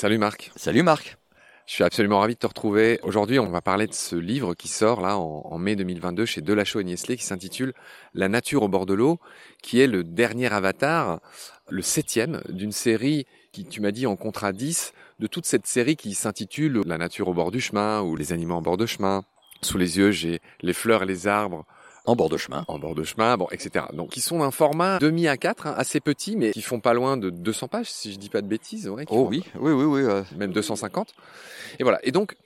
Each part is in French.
Salut Marc. Salut Marc. Je suis absolument ravi de te retrouver. Aujourd'hui, on va parler de ce livre qui sort là en, mai 2022 chez Delachaux et Niestlé qui s'intitule La nature au bord de l'eau, qui est le dernier avatar, le septième d'une série qui, tu m'as dit, en contrat 10 de toute cette série qui s'intitule La nature au bord du chemin ou Les animaux en bord de chemin. Sous les yeux, j'ai les fleurs et les arbres, en bord de chemin. En bord de chemin, bon, etc. Donc, qui sont d'un format demi à 4, hein, assez petit, mais qui font pas loin de 200 pages, si je dis pas de bêtises. Ouais, oh oui, oui, oui, oui. Euh. Même 250. Et voilà. Et donc,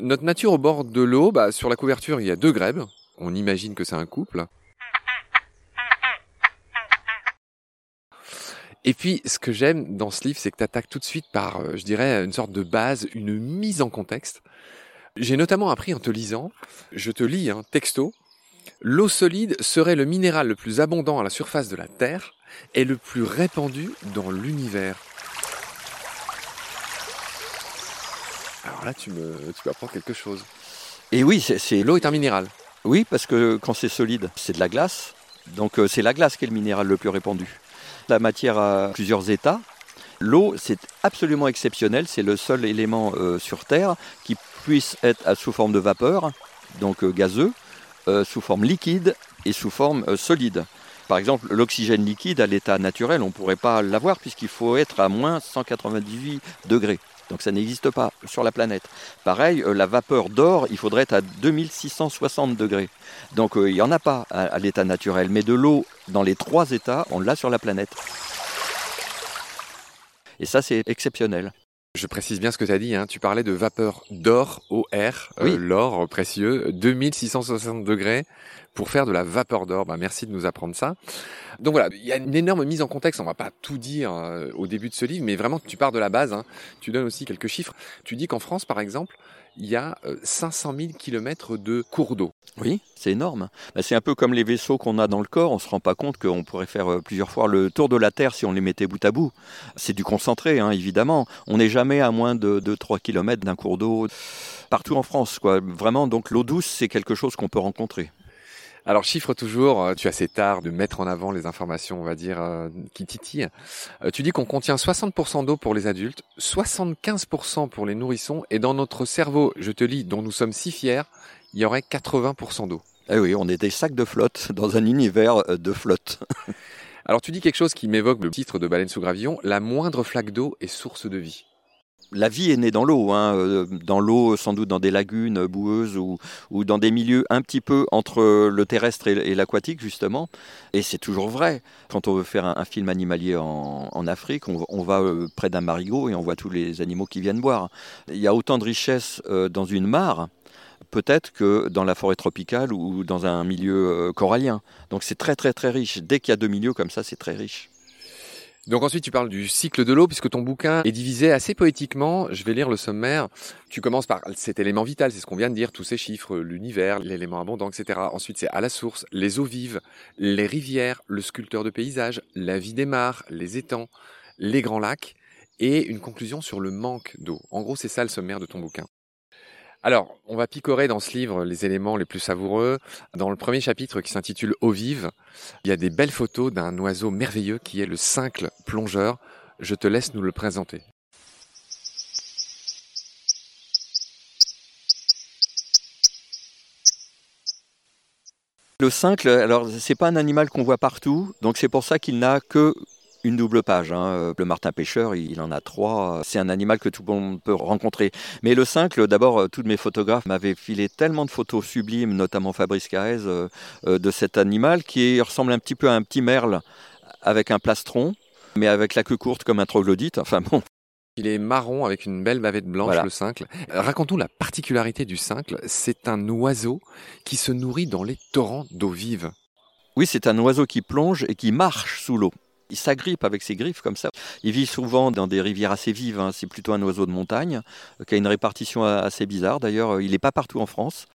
notre nature au bord de l'eau, bah, sur la couverture, il y a deux grèbes. On imagine que c'est un couple. Et puis, ce que j'aime dans ce livre, c'est que tu attaques tout de suite par, euh, je dirais, une sorte de base, une mise en contexte. J'ai notamment appris en te lisant, je te lis, hein, texto, L'eau solide serait le minéral le plus abondant à la surface de la Terre et le plus répandu dans l'univers. Alors là, tu me, tu apprends quelque chose. Et oui, c'est l'eau est un minéral. Oui, parce que quand c'est solide, c'est de la glace. Donc euh, c'est la glace qui est le minéral le plus répandu. La matière a plusieurs états. L'eau, c'est absolument exceptionnel. C'est le seul élément euh, sur Terre qui puisse être sous forme de vapeur, donc euh, gazeux, sous forme liquide et sous forme euh, solide. Par exemple, l'oxygène liquide à l'état naturel, on ne pourrait pas l'avoir puisqu'il faut être à moins 198 degrés. Donc ça n'existe pas sur la planète. Pareil, euh, la vapeur d'or, il faudrait être à 2660 degrés. Donc il n'y en a pas à l'état naturel. Mais de l'eau dans les trois états, on l'a sur la planète. Et ça, c'est exceptionnel. Je précise bien ce que tu as dit, hein. tu parlais de vapeur d'or, OR, euh, oui. l'or précieux, 2660 degrés pour faire de la vapeur d'or. Bah, merci de nous apprendre ça. Donc voilà, il y a une énorme mise en contexte, on va pas tout dire euh, au début de ce livre, mais vraiment tu pars de la base, hein. tu donnes aussi quelques chiffres. Tu dis qu'en France, par exemple, il y a 500 000 km de cours d'eau. Oui, c'est énorme. Bah, c'est un peu comme les vaisseaux qu'on a dans le corps. On ne se rend pas compte qu'on pourrait faire euh, plusieurs fois le tour de la Terre si on les mettait bout à bout. C'est du concentré, hein, évidemment. On n'est jamais à moins de 2-3 km d'un cours d'eau partout en France. Quoi. Vraiment, donc l'eau douce, c'est quelque chose qu'on peut rencontrer. Alors chiffre toujours, euh, tu as cet art de mettre en avant les informations, on va dire, euh, qui titillent. Euh, tu dis qu'on contient 60% d'eau pour les adultes, 75% pour les nourrissons, et dans notre cerveau, je te lis, dont nous sommes si fiers, il y aurait 80% d'eau. Eh oui, on est des sacs de flotte dans un univers de flotte. Alors tu dis quelque chose qui m'évoque le titre de Baleine sous gravillon, la moindre flaque d'eau est source de vie la vie est née dans l'eau, hein, euh, dans l'eau, sans doute dans des lagunes boueuses ou, dans des milieux un petit peu entre le terrestre et, l'aquatique, justement. Et c'est toujours vrai. Quand on veut faire un, film animalier en, Afrique, on, va euh, près d'un marigot et on voit tous les animaux qui viennent boire. Il y a autant de richesse euh, dans une mare peut-être que dans la forêt tropicale ou dans un milieu corallien. Donc c'est très très très riche. Dès qu'il y a deux milieux comme ça, c'est très riche. Donc ensuite, tu parles du cycle de l'eau, puisque ton bouquin est divisé assez poétiquement. Je vais lire le sommaire. Tu commences par cet élément vital, c'est ce qu'on vient de dire, tous ces chiffres, l'univers, l'élément abondant, etc. Ensuite, c'est à la source, les eaux vives, les rivières, le sculpteur de paysages, la vie des mares, les étangs, les grands lacs, et une conclusion sur le manque d'eau. En gros, c'est ça le sommaire de ton bouquin. Alors, on va picorer dans ce livre les éléments les plus savoureux. Dans le premier chapitre qui s'intitule Eau vive, il y a des belles photos d'un oiseau merveilleux qui est le cincle plongeur. Je te laisse nous le présenter. Le cincle, alors c'est pas un animal qu'on voit partout, donc c'est pour ça qu'il n'a que une double page. Hein. Le martin pêcheur, il en a trois. C'est un animal que tout le monde peut rencontrer. Mais le cincle, d'abord, tous mes photographes m'avaient filé tellement de photos sublimes, notamment Fabrice Carrez, euh, euh, de cet animal qui ressemble un petit peu à un petit merle avec un plastron, mais avec la queue courte comme un troglodyte. Enfin bon, il est marron avec une belle bavette blanche, le cincle. Racontons la particularité du cincle. C'est un oiseau qui se nourrit dans les torrents d'eau vive. Oui, c'est un oiseau qui plonge et qui marche sous l'eau. Il s'agrippe avec ses griffes comme ça. Il vit souvent dans des rivières assez vives. Hein. C'est plutôt un oiseau de montagne euh, qui a une répartition assez bizarre. D'ailleurs, euh, il n'est pas partout en France.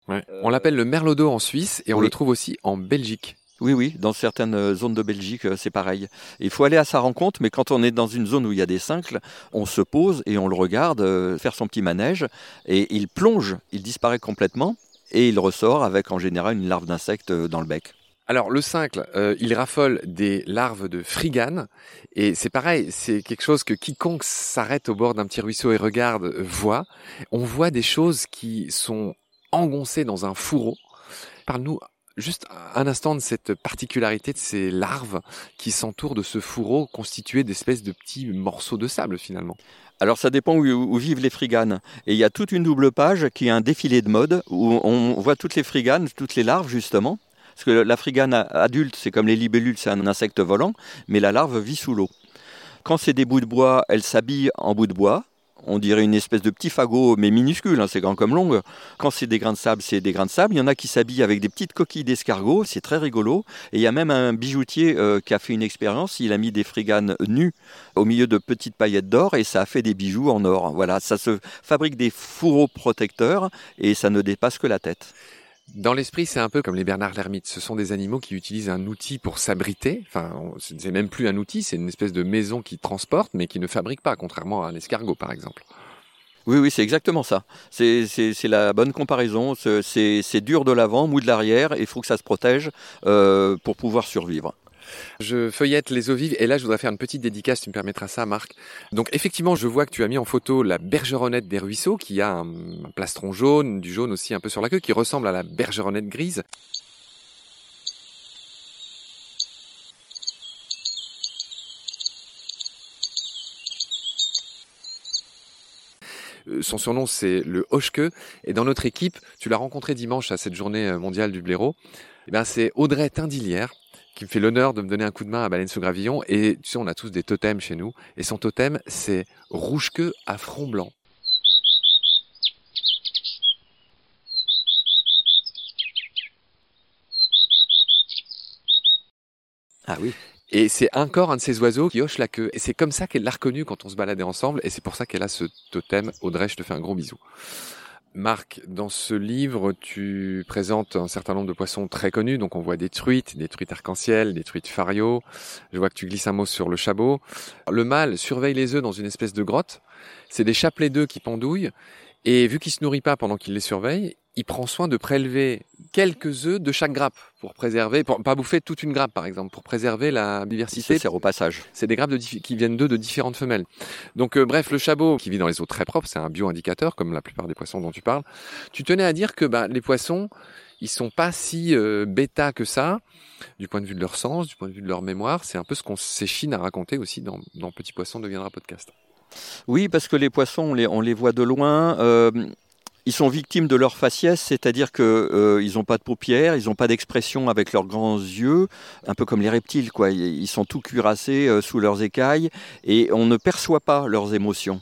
On l'appelle le merlodo en Suisse et on le trouve aussi en Belgique. Oui, oui, dans certaines euh, zones de Belgique, c'est pareil. Il faut aller à sa rencontre, mais quand on est dans une zone où il y a des cincles, on se pose et on le regarde faire son petit manège, et il plonge, il disparaît complètement, et il ressort avec en général une larve d'insecte dans le bec. Alors le cincle, euh, il raffole des larves de frigane et c'est pareil, c'est quelque chose que quiconque s'arrête au bord d'un petit ruisseau et regarde voit. On voit des choses qui sont engoncées dans un fourreau. Parle-nous juste un instant de cette particularité de ces larves qui s'entourent de ce fourreau constitué d'espèces de petits morceaux de sable finalement. Alors ça dépend où, vivent les friganes. Et il y a toute une double page qui est un défilé de mode où on voit toutes les friganes, toutes les larves justement. Parce que la frigane adulte, c'est comme les libellules, c'est un insecte volant, mais la larve vit sous l'eau. Quand c'est des bouts de bois, elle s'habille en bout de bois. On dirait une espèce de petit fagot, mais minuscule, hein, c'est grand comme longue. Quand c'est des grains de sable, c'est des grains de sable. Il y en a qui s'habillent avec des petites coquilles d'escargot, c'est très rigolo. Et il y a même un bijoutier euh, qui a fait une expérience, il a mis des friganes nues au milieu de petites paillettes d'or et ça a fait des bijoux en or. Voilà, ça se fabrique des fourreaux protecteurs et ça ne dépasse que la tête. Dans l'esprit, c'est un peu comme les Bernard l'ermite. Ce sont des animaux qui utilisent un outil pour s'abriter. Enfin, c'est même plus un outil, c'est une espèce de maison qui transporte, mais qui ne fabrique pas, contrairement à l'escargot, par exemple. Oui, oui, c'est exactement ça. C'est la bonne comparaison. C'est dur de l'avant, mou de l'arrière, et il faut que ça se protège euh, pour pouvoir survivre. Je feuillette les eaux vives et là je voudrais faire une petite dédicace, tu me permettras ça Marc. Donc effectivement je vois que tu as mis en photo la bergeronnette des ruisseaux qui a un, plastron jaune, du jaune aussi un peu sur la queue, qui ressemble à la bergeronnette grise. Euh, son surnom c'est le Hochke et dans notre équipe, tu l'as rencontré dimanche à cette journée euh, mondiale du blaireau. Eh ben, c'est Audrey Tindilière qui me fait l'honneur de me donner un coup de main à Baleine sous Gravillon. Et tu sais, on a tous des totems chez nous. Et son totem, c'est rouge-queue à front blanc. Ah oui. Et c'est encore un de ces oiseaux qui hoche la queue. Et c'est comme ça qu'elle l'a reconnu quand on se baladait ensemble. Et c'est pour ça qu'elle a ce totem. Audrey, je te fais un gros bisou. Marc, dans ce livre, tu présentes un certain nombre de poissons très connus. Donc, on voit des truites, des truites arc-en-ciel, des truites fario. Je vois que tu glisses un mot sur le chabot. Le mâle surveille les œufs dans une espèce de grotte. C'est des chapelets d'œufs qui pendouillent. Et vu qu'il se nourrit pas pendant qu'il les surveille, il prend soin de prélever quelques œufs de chaque grappe pour préserver, pour pas bouffer toute une grappe par exemple, pour préserver la diversité. C'est au passage. C'est des grappes de, qui viennent d'eux de différentes femelles. Donc euh, bref, le chabot qui vit dans les eaux très propres, c'est un bio-indicateur comme la plupart des poissons dont tu parles. Tu tenais à dire que bah, les poissons, ils sont pas si euh, bêta que ça du point de vue de leur sens, du point de vue de leur mémoire. C'est un peu ce qu'on s'échine à raconter aussi dans, dans Petit Poisson deviendra podcast. Oui, parce que les poissons, on les, on les voit de loin. Euh, ils sont victimes de leur faciès, c'est-à-dire qu'ils euh, n'ont pas de paupières, ils n'ont pas d'expression avec leurs grands yeux, un peu comme les reptiles, quoi. Ils sont tout cuirassés euh, sous leurs écailles et on ne perçoit pas leurs émotions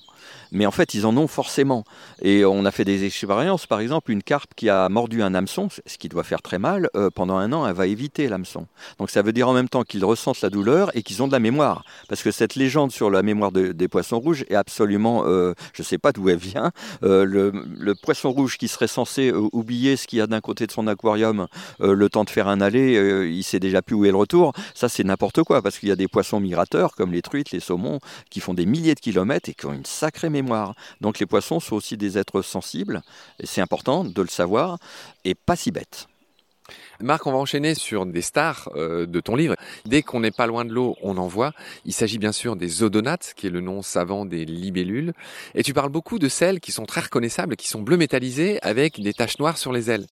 mais en fait, ils en ont forcément. Et on a fait des expériences, par exemple, une carpe qui a mordu un hameçon, ce qui doit faire très mal, euh, pendant un an, elle va éviter l'hameçon. Donc ça veut dire en même temps qu'ils ressentent la douleur et qu'ils ont de la mémoire. Parce que cette légende sur la mémoire des poissons rouges est absolument, euh, je ne sais pas d'où elle vient. Euh, le, poisson rouge qui serait censé oublier ce qu'il y a d'un côté de son aquarium le temps de faire un aller, il sait déjà plus où est le retour. Ça, c'est n'importe quoi, parce qu'il y a des poissons migrateurs, comme les truites, les saumons, qui font des milliers de kilomètres et qui ont une sacrée mémoire donc les poissons sont aussi des êtres sensibles, et c'est important de le savoir, et pas si bêtes. Marc, on va enchaîner sur des stars euh, de ton livre. Dès qu'on n'est pas loin de l'eau, on en voit. Il s'agit bien sûr des odonates, qui est le nom savant des libellules. Et tu parles beaucoup de celles qui sont très reconnaissables, qui sont bleu métallisées avec des taches noires sur les ailes.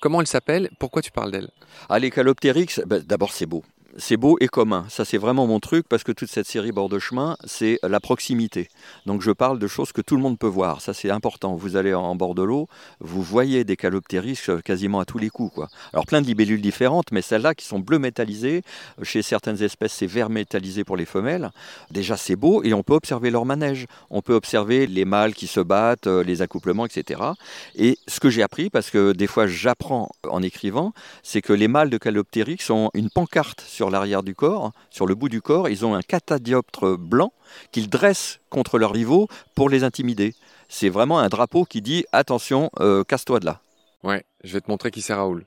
Comment elles s'appellent? Pourquoi tu parles d'elles? Ah, les Caloptérix, ben, d'abord c'est beau c'est beau et commun. Ça, c'est vraiment mon truc parce que toute cette série bord de chemin, c'est la proximité. Donc, je parle de choses que tout le monde peut voir. Ça, c'est important. Vous allez en bord de l'eau, vous voyez des caloptéris quasiment à tous les coups. Quoi. Alors, plein de libellules différentes, mais celles-là qui sont bleues métallisées. Chez certaines espèces, c'est vert métallisé pour les femelles. Déjà, c'est beau et on peut observer leur manège. On peut observer les mâles qui se battent, euh, les accouplements, etc. Et ce que j'ai appris, parce que des fois, j'apprends en écrivant, c'est que les mâles de caloptérix ont une pancarte sur sur l'arrière du corps, sur le bout du corps, ils ont un catadioptre blanc qu'ils dressent contre leurs rivaux pour les intimider. C'est vraiment un drapeau qui dit attention, euh, casse-toi de là. Ouais, je vais te montrer qui c'est Raoul.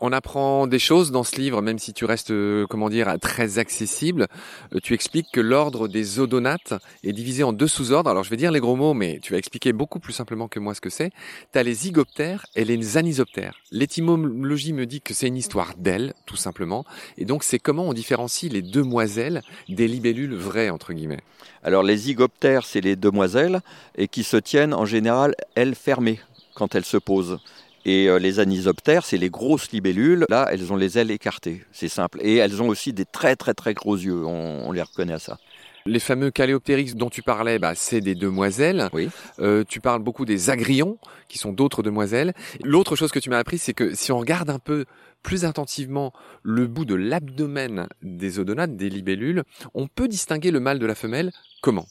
On apprend des choses dans ce livre, même si tu restes, euh, comment dire, très accessible. Euh, tu expliques que l'ordre des odonates est divisé en deux sous-ordres. Alors je vais dire les gros mots, mais tu vas expliquer beaucoup plus simplement que moi ce que c'est. Tu as les zygoptères et les anisoptères. L'étymologie me dit que c'est une histoire d'ailes, tout simplement. Et donc c'est comment on différencie les demoiselles des libellules vraies, entre guillemets. Alors les zygoptères, c'est les demoiselles et qui se tiennent en général ailes fermées quand elles se posent. Et euh, les anisoptères, c'est les grosses libellules. Là, elles ont les ailes écartées. C'est simple. Et elles ont aussi des très très très gros yeux. On, les reconnaît à ça. Les fameux Caléoptérix dont tu parlais, bah, c'est des demoiselles. Oui. Euh, tu parles beaucoup des agrions, qui sont d'autres demoiselles. L'autre chose que tu m'as appris, c'est que si on regarde un peu plus attentivement le bout de l'abdomen des odonates, des libellules, on peut distinguer le mâle de la femelle. Comment?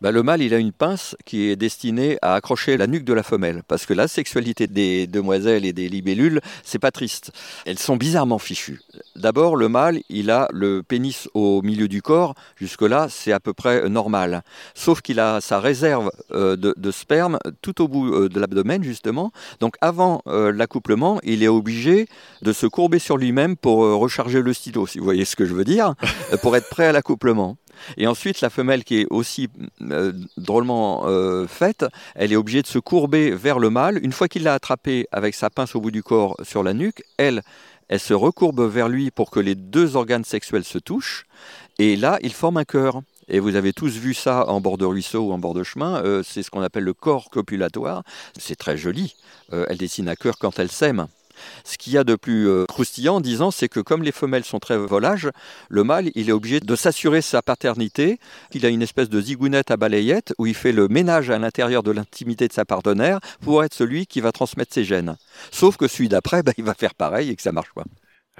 Bah, le mâle, il a une pince qui est destinée à accrocher la nuque de la femelle. Parce que la sexualité des demoiselles et des libellules, c'est pas triste. Elles sont bizarrement fichues. D'abord, le mâle, il a le pénis au milieu du corps. Jusque-là, c'est à peu près normal. Sauf qu'il a sa réserve euh, de, sperme tout au bout euh, de l'abdomen, justement. Donc, avant euh, l'accouplement, il est obligé de se courber sur lui-même pour recharger le stylo, si vous voyez ce que je veux dire, pour être prêt à l'accouplement. Et ensuite, la femelle qui est aussi euh, drôlement euh, faite, elle est obligée de se courber vers le mâle. Une fois qu'il l'a attrapé avec sa pince au bout du corps sur la nuque, elle, elle se recourbe vers lui pour que les deux organes sexuels se touchent. Et là, il forme un cœur. Et vous avez tous vu ça en bord de ruisseau ou en bord de chemin. Euh, c'est ce qu'on appelle le corps copulatoire. C'est très joli. elle dessine un cœur quand elle s'aime. Ce qu'il y a de plus euh, croustillant, disant, c'est que comme les femelles sont très volages, le mâle, il est obligé de s'assurer sa paternité. Il a une espèce de zigounette à balayette où il fait le ménage à l'intérieur de l'intimité de sa partenaire pour être celui qui va transmettre ses gènes. Sauf que celui d'après, bah, il va faire pareil et que ça marche pas.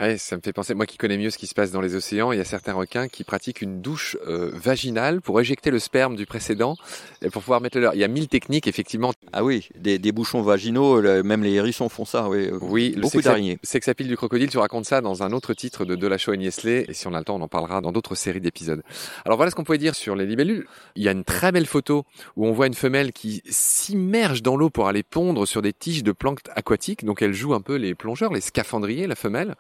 Ouais, ça me fait penser, moi qui connais mieux ce qui se passe dans les océans, il y a certains requins qui pratiquent une douche euh, vaginale pour éjecter le sperme du précédent et pour pouvoir mettre le leur. Il y a mille techniques, effectivement. Ah oui, des, bouchons vaginaux, même les hérissons font ça, oui. Oui, beaucoup d'araignées. Sexapile du crocodile, tu racontes ça dans un autre titre de Delachaux et Niesley, et si on a le temps, on en parlera dans d'autres séries d'épisodes. Alors voilà ce qu'on pouvait dire sur les libellules. Il y a une très belle photo où on voit une femelle qui s'immerge dans l'eau pour aller pondre sur des tiges de plantes aquatiques, donc elle joue un peu les plongeurs, les scaphandriers, la femelle.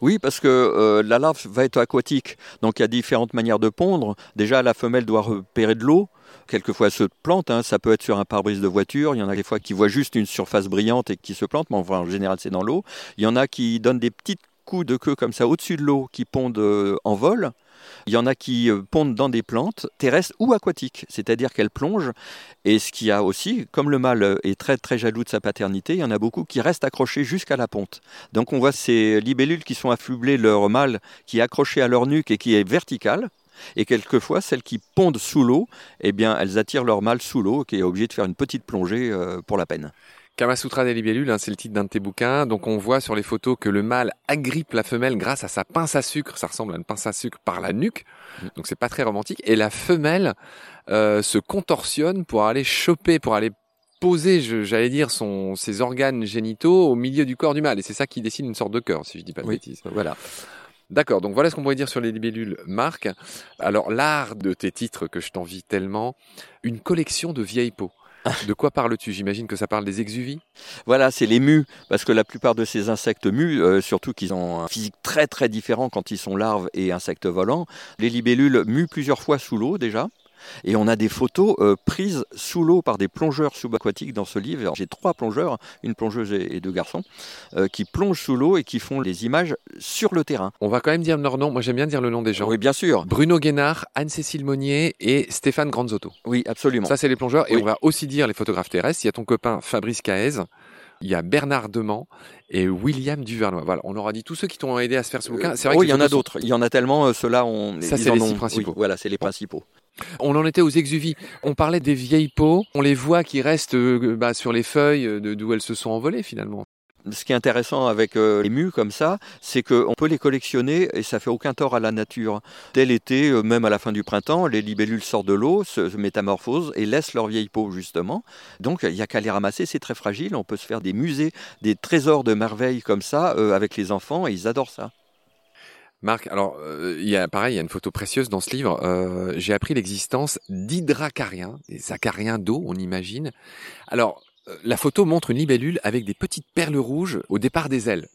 Oui, parce que euh, la larve va être aquatique, donc il y a différentes manières de pondre. Déjà, la femelle doit repérer de l'eau. Quelquefois, elle se plante, hein. ça peut être sur un pare-brise de voiture. Il y en a des fois qui voient juste une surface brillante et qui se plantent, mais en général, c'est dans l'eau. Il y en a qui donnent des petits coups de queue comme ça au-dessus de l'eau qui pondent euh, en vol. Il y en a qui euh, pondent dans des plantes terrestres ou aquatiques, c'est-à-dire qu'elles plongent. Et ce qu'il y a aussi, comme le mâle est très très jaloux de sa paternité, il y en a beaucoup qui restent accrochés jusqu'à la ponte. Donc on voit ces libellules qui sont affublées leur mâle qui est accroché à leur nuque et qui est vertical. Et quelquefois, celles qui pondent sous l'eau, eh bien, elles attirent leur mâle sous l'eau, qui est obligé de faire une petite plongée euh, pour la peine. Kamasutra des libellules, hein, c'est le titre d'un de tes bouquins. Donc on voit sur les photos que le mâle agrippe la femelle grâce à sa pince à sucre. Ça ressemble à une pince à sucre par la nuque. Donc c'est pas très romantique. Et la femelle euh, se contorsionne pour aller choper, pour aller poser, j'allais dire, son, ses organes génitaux au milieu du corps du mâle. Et c'est ça qui dessine une sorte de cœur, si je dis pas de bêtises. Voilà. D'accord, donc voilà ce qu'on pourrait dire sur les libellules Marc. Alors l'art de tes titres que je t'envie tellement, une collection de vieilles peaux. De quoi parles-tu? J'imagine que ça parle des exuvies Voilà, c'est les mus, parce que la plupart de ces insectes mus, euh, surtout qu'ils ont un physique très très différent quand ils sont larves et insectes volants, les libellules muent plusieurs fois sous l'eau déjà. Et on a des photos euh, prises sous l'eau par des plongeurs subaquatiques dans ce livre. J'ai trois plongeurs, une plongeuse et deux garçons, euh, qui plongent sous l'eau et qui font les images sur le terrain. On va quand même dire leur nom. Moi, j'aime bien dire le nom des gens. Oui, bien sûr. Bruno Guénard, Anne-Cécile Monnier et Stéphane Granzotto. Oui, absolument. Ça, c'est les plongeurs. Et on va aussi dire les photographes terrestres. Il y a ton copain Fabrice Caez. Il y a Bernard Demand et William Duvernois. Voilà, on aura dit tous ceux qui t'ont aidé à se faire ce bouquin. C'est vrai il y en a d'autres. Il y en a tellement. Euh, ceux-là, on. Ça, c'est les six principaux. voilà, c'est les principaux. On en était aux exuvies. On parlait des vieilles peaux. On les voit qui restent euh, bah, sur les feuilles d'où elles se sont envolées finalement. Ce qui est intéressant avec euh, les mus comme ça, c'est qu'on peut les collectionner et ça fait aucun tort à la nature. Dès l'été, euh, même à la fin du printemps, les libellules sortent de l'eau, se, métamorphosent et laissent leur vieille peau justement. Donc il n'y a qu'à les ramasser, c'est très fragile. On peut se faire des musées, des trésors de merveilles comme ça avec les enfants et ils adorent ça. Marc, alors euh, il y a pareil, il y a une photo précieuse dans ce livre. Euh, j'ai appris l'existence d'hydracariens, des acariens d'eau, on imagine. Alors Euh, La photo montre une libellule avec des petites perles rouges au départ des ailes.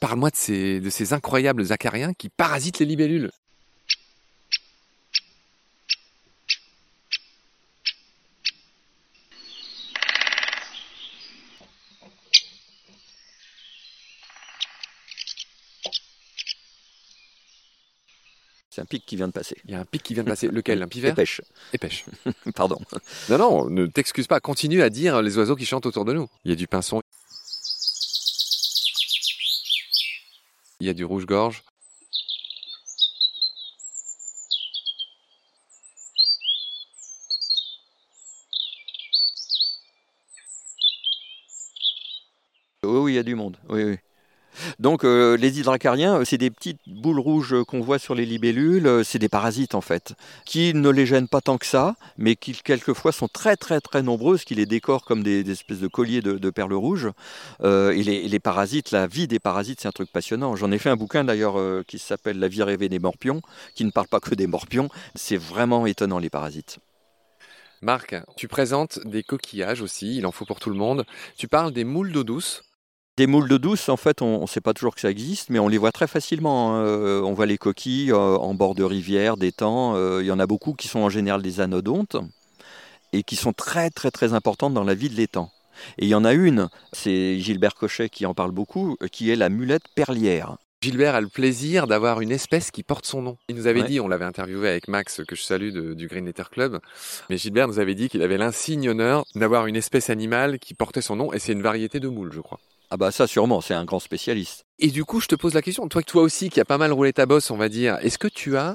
Parle-moi de de ces incroyables acariens qui parasitent les libellules. Pic qui vient de passer. Il y a un pic qui vient de passer. Lequel? Un pivert? pêche. Et pêche. Pardon. Non, non, ne t'excuse pas. Continue à dire les oiseaux qui chantent autour de nous. Il y a du pinson. Il y a du rouge-gorge. Oui, oui, il y a du monde. Oui, oui. Donc euh, les hydracariens, euh, c'est des petites boules rouges qu'on voit sur les libellules, euh, c'est des parasites en fait, qui ne les gênent pas tant que ça, mais qui quelquefois sont très très très nombreuses, qui les décorent comme des, espèces de colliers de, perles rouges. Et les, parasites, la vie des parasites, c'est un truc passionnant. J'en ai fait un bouquin d'ailleurs qui s'appelle La vie rêvée des morpions, qui ne parle pas que des morpions. C'est vraiment étonnant les parasites. Marc, tu présentes des coquillages aussi, il en faut pour tout le monde. Tu parles des moules d'eau douce. Des moules d'eau douce, en fait, on ne sait pas toujours que ça existe, mais on les voit très facilement. hein. Euh, on voit les coquilles euh, en bord de rivière, d'étangs. Euh, Il y en a beaucoup qui sont en général des anodontes et qui sont très très très importantes dans la vie de l'étang. Et il y en a une, c'est Gilbert Cochet qui en parle beaucoup, euh, qui est la mulette perlière. Gilbert a le plaisir d'avoir une espèce qui porte son nom. Il nous avait Ouais. dit, on l'avait interviewé avec Max, que je salue de- du Green Letter Club, mais Gilbert nous avait dit qu'il avait l'insigne honneur d'avoir une espèce animale qui portait son nom, et c'est une variété de moule, je crois. Ah bah ça sûrement, c'est un grand spécialiste. Et du coup, je te pose la question, toi, toi aussi qui as pas mal roulé ta bosse, on va dire, est-ce que tu as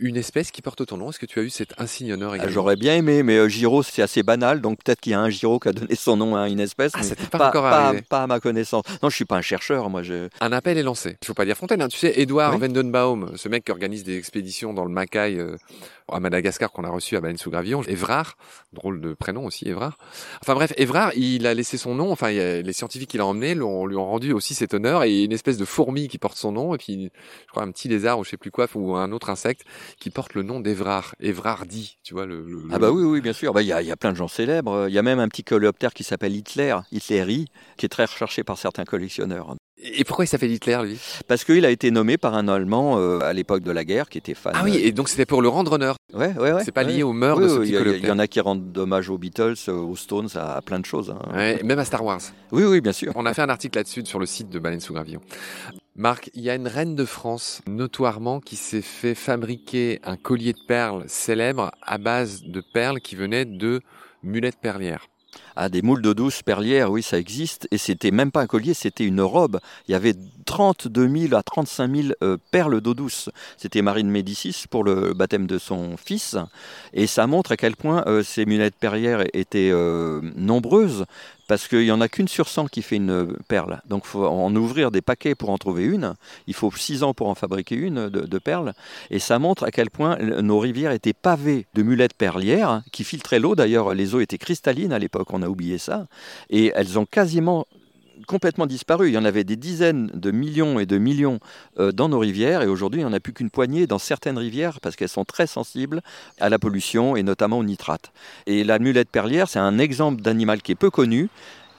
une espèce qui porte ton nom Est-ce que tu as eu cet insigne honneur Ah, également J'aurais bien aimé, mais euh, Giraud, c'est assez banal, donc peut-être qu'il y a un Giraud qui a donné son nom à une espèce. Ah, mais pas, pas, encore pas- arrivé. pas à ma connaissance. Non, je suis pas un chercheur, moi. Je... Un appel est lancé. Il faut pas dire Fontaine. hein. Tu sais, Edouard Oui. Vendenbaum, ce mec qui organise des expéditions dans le Macaï euh, à Madagascar qu'on a reçu à Baleine sous Gravillon. Évrard, drôle de prénom aussi, Évrard. Enfin bref, Évrard, il a laissé son nom. Enfin, a- les scientifiques qui l'ont emmené lui ont rendu aussi cet honneur et une espèce de fourmi qui porte son nom et puis je crois un petit lézard ou je sais plus quoi ou un autre insecte qui porte le nom d'Évrard. Évrard dit, tu vois le. le- Ah bah oui, oui, bien sûr. Bah, Il y, a, il y a plein de gens célèbres. Il y a même un petit coléoptère qui s'appelle Hitler, Hitleri, qui est très recherché par certains collectionneurs. Et pourquoi il s'appelle Hitler lui? Parce qu'il a été nommé par un Allemand euh, à l'époque de la guerre, qui était fan. Ah oui, et donc c'était pour le rendre honneur. ouais, ouais, ouais. C'est pas ouais. lié aux mœurs Oui, de ce oui, petit il y en a qui rendent hommage aux Beatles, euh, aux Stones, à, à plein de choses. hein. Ouais, même à Star Wars. Oui, oui, bien sûr. On a fait un article là-dessus sur le site de Baleine sous Gravillon. Marc, il y a une reine de France, notoirement, qui s'est fait fabriquer un collier de perles célèbre à base de perles qui venaient de mulettes perlières. Ah, des moules d'eau douce perlières, oui, ça existe. Et c'était même pas un collier, c'était une robe. Il y avait 32 000 à 35 000 euh, perles d'eau douce. C'était Marie de Médicis pour le baptême de son fils. Et ça montre à quel point euh, ces mulettes perlières étaient euh, nombreuses. Parce qu'il n'y en a qu'une sur 100 qui fait une euh, perle. Donc il faut en ouvrir des paquets pour en trouver une. Il faut 6 ans pour en fabriquer une de, perles. Et ça montre à quel point nos rivières étaient pavées de mulettes perlières qui filtraient l'eau. D'ailleurs, les eaux étaient cristallines à l'époque, oublié ça. Et elles ont quasiment complètement disparu. Il y en avait des dizaines de millions et de millions euh, dans nos rivières et aujourd'hui il n'y en a plus qu'une poignée dans certaines rivières parce qu'elles sont très sensibles à la pollution et notamment aux nitrates. Et la mulette perlière, c'est un exemple d'animal qui est peu connu,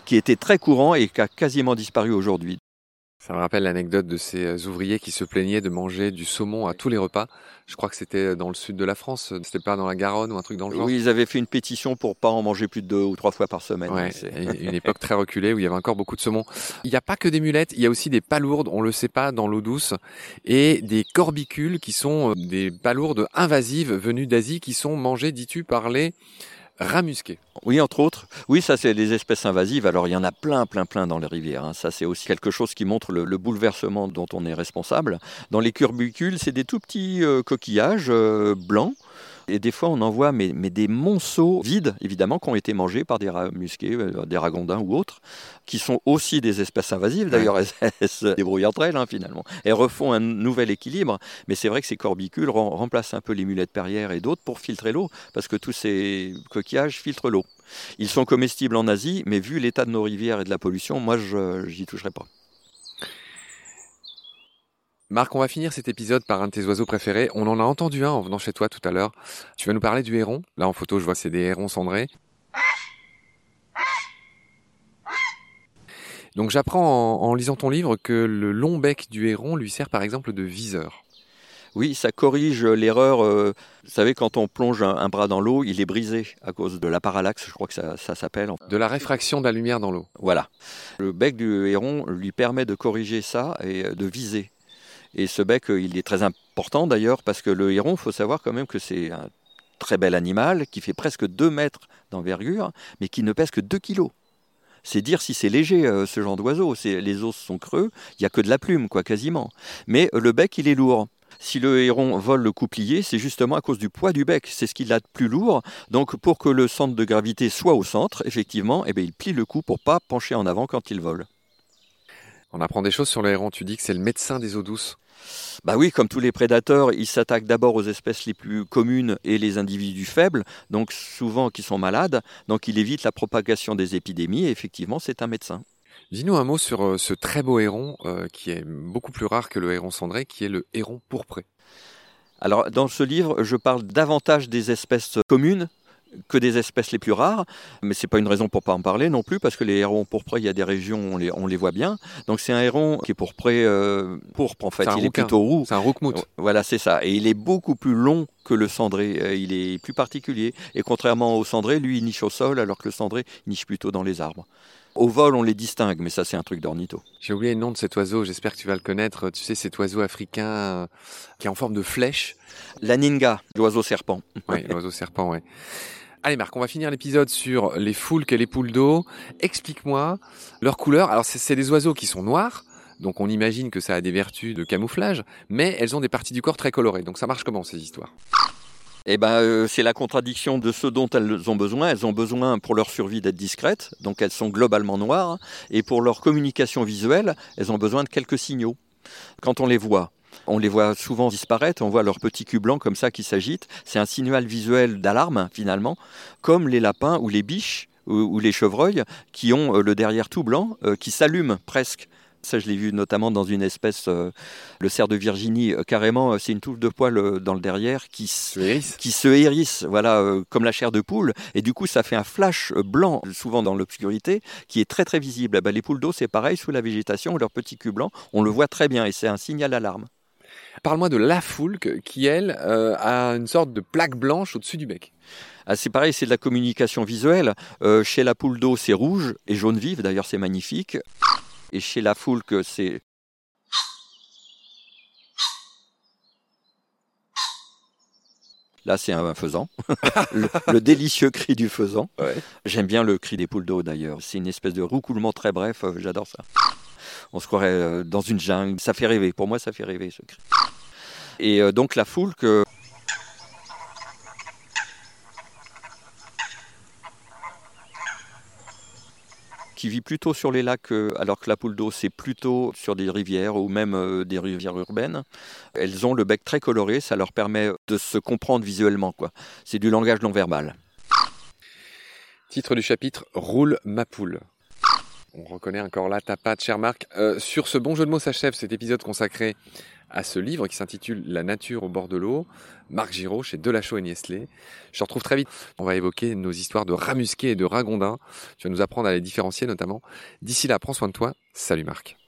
qui était très courant et qui a quasiment disparu aujourd'hui. Ça me rappelle l'anecdote de ces euh, ouvriers qui se plaignaient de manger du saumon à tous les repas. Je crois que c'était dans le sud de la France, c'était pas dans la Garonne ou un truc dans le genre. Oui, ils avaient fait une pétition pour pas en manger plus de deux ou trois fois par semaine. Ouais, C'est- et une époque très reculée où il y avait encore beaucoup de saumon. Il n'y a pas que des mulettes, il y a aussi des palourdes, on le sait pas, dans l'eau douce, et des corbicules qui sont euh, des palourdes invasives venues d'Asie qui sont mangées, dis-tu, par les rats musqués. Oui, entre autres. Oui, ça, c'est les espèces invasives. Alors, il y en a plein, plein, plein dans les rivières. hein. Ça, c'est aussi quelque chose qui montre le, le bouleversement dont on est responsable. Dans les curbicules, c'est des tout petits euh, coquillages euh, blancs. Et des fois, on en voit mais, mais des monceaux vides, évidemment, qui ont été mangés par des rats musqués, euh, des ragondins ou autres, qui sont aussi des espèces invasives. D'ailleurs, elles, elles se débrouillent entre elles, hein, finalement. Elles refont un nouvel équilibre. Mais c'est vrai que ces corbicules rem- remplacent un peu les mulettes perrières et d'autres pour filtrer l'eau, parce que tous ces coquillages filtrent l'eau. Ils sont comestibles en Asie, mais vu l'état de nos rivières et de la pollution, moi, je j'y toucherai pas. Marc, on va finir cet épisode par un de tes oiseaux préférés. On en a entendu un en venant chez toi tout à l'heure. Tu vas nous parler du héron. Là, en photo, je vois que c'est des hérons cendrés. Donc j'apprends en, lisant ton livre que le long bec du héron lui sert par exemple de viseur. Oui, ça corrige l'erreur. Euh, vous savez, quand on plonge un, bras dans l'eau, il est brisé à cause de la parallaxe, je crois que ça, ça s'appelle. De la réfraction de la lumière dans l'eau. Voilà. Le bec du héron lui permet de corriger ça et de viser. Et ce bec, il est très important d'ailleurs, parce que le héron, faut savoir quand même que c'est un très bel animal qui fait presque 2 mètres d'envergure, mais qui ne pèse que 2 kilos c'est dire si c'est léger euh, ce genre d'oiseau. Les os sont creux, il n'y a que de la plume, quoi, quasiment. Mais euh, le bec, il est lourd. Si le héron vole le couplier, c'est justement à cause du poids du bec. C'est ce qu'il a de plus lourd. Donc, pour que le centre de gravité soit au centre, effectivement, eh bien, il plie le cou pour pas pencher en avant quand il vole. On apprend des choses sur le héron. Tu dis que c'est le médecin des eaux douces. Bah oui, comme tous les prédateurs, ils s'attaquent d'abord aux espèces les plus communes et les individus faibles, donc souvent qui sont malades. Donc il évite la propagation des épidémies et effectivement, c'est un médecin. Dis-nous un mot sur euh, ce très beau héron euh, qui est beaucoup plus rare que le héron cendré, qui est le héron pourpré. Alors, dans ce livre, je parle davantage des espèces communes que des espèces les plus rares, mais c'est pas une raison pour pas en parler non plus, parce que les hérons pourprés, il y a des régions où on les, on les voit bien. Donc c'est un héron qui est pourpré, euh, pourpre en fait, il est plutôt roux. C'est un roukmout. Voilà, c'est ça. Et il est beaucoup plus long que le cendré, euh, il est plus particulier. Et contrairement au cendré, lui, il niche au sol, alors que le cendré niche plutôt dans les arbres. Au vol, on les distingue, mais ça, c'est un truc d'ornitho. J'ai oublié le nom de cet oiseau, j'espère que tu vas le connaître. Tu sais, cet oiseau africain euh, qui est en forme de flèche. La ninga, l'oiseau serpent. Oui, l'oiseau serpent, oui. Allez Marc, on va finir l'épisode sur les foulques et les poules d'eau. Explique-moi leur couleur. Alors c'est des oiseaux qui sont noirs, donc on imagine que ça a des vertus de camouflage, mais elles ont des parties du corps très colorées. Donc ça marche comment ces histoires? Eh ben, euh, c'est la contradiction de ce dont elles ont besoin. Elles ont besoin pour leur survie d'être discrètes, donc elles sont globalement noires, et pour leur communication visuelle, elles ont besoin de quelques signaux. Quand on les voit, on les voit souvent disparaître, on voit leur petit cul blanc comme ça qui s'agite. C'est un signal visuel d'alarme finalement, comme les lapins ou les biches ou, les chevreuils qui ont euh, le derrière tout blanc, euh, qui s'allument presque. Ça, je l'ai vu notamment dans une espèce, euh, le cerf de Virginie, carrément, c'est une touffe de poils dans le derrière qui se, hérisse, qui se hérisse voilà, comme la chair de poule. Et du coup, ça fait un flash blanc, souvent dans l'obscurité, qui est très très visible. Eh ben, les poules d'eau, c'est pareil, sous la végétation, leur petit cul blanc, on le voit très bien et c'est un signal d'alarme. Parle-moi de la foulque qui, elle, euh, a une sorte de plaque blanche au-dessus du bec. Ah, c'est pareil, c'est de la communication visuelle. Euh, chez la poule d'eau, c'est rouge et jaune vif, d'ailleurs c'est magnifique. Et chez la foulque, c'est Là, c'est un faisan. le, délicieux cri du faisan. J'aime bien le cri des poules d'eau d'ailleurs. C'est une espèce de roucoulement très bref. Euh, j'adore ça. On se croirait dans une jungle. Ça fait rêver. Pour moi, ça fait rêver ce cri. Et euh, donc la foule que qui vit plutôt sur les lacs, euh, alors que la poule d'eau, c'est plutôt sur des rivières ou même euh, des rivières urbaines. Elles ont le bec très coloré, ça leur permet de se comprendre visuellement. quoi. C'est du langage non verbal. Titre du chapitre Roule ma poule. On reconnaît encore là ta patte, cher Marc. sur ce bon jeu de mots s'achève cet épisode consacré à ce livre qui s'intitule La nature au bord de l'eau, Marc Giraud chez Delachaux et Niestlé. Je te retrouve très vite. On va évoquer nos histoires de rat musqué et de ragondin. Tu vas nous apprendre à les différencier notamment. D'ici là, prends soin de toi. Salut Marc.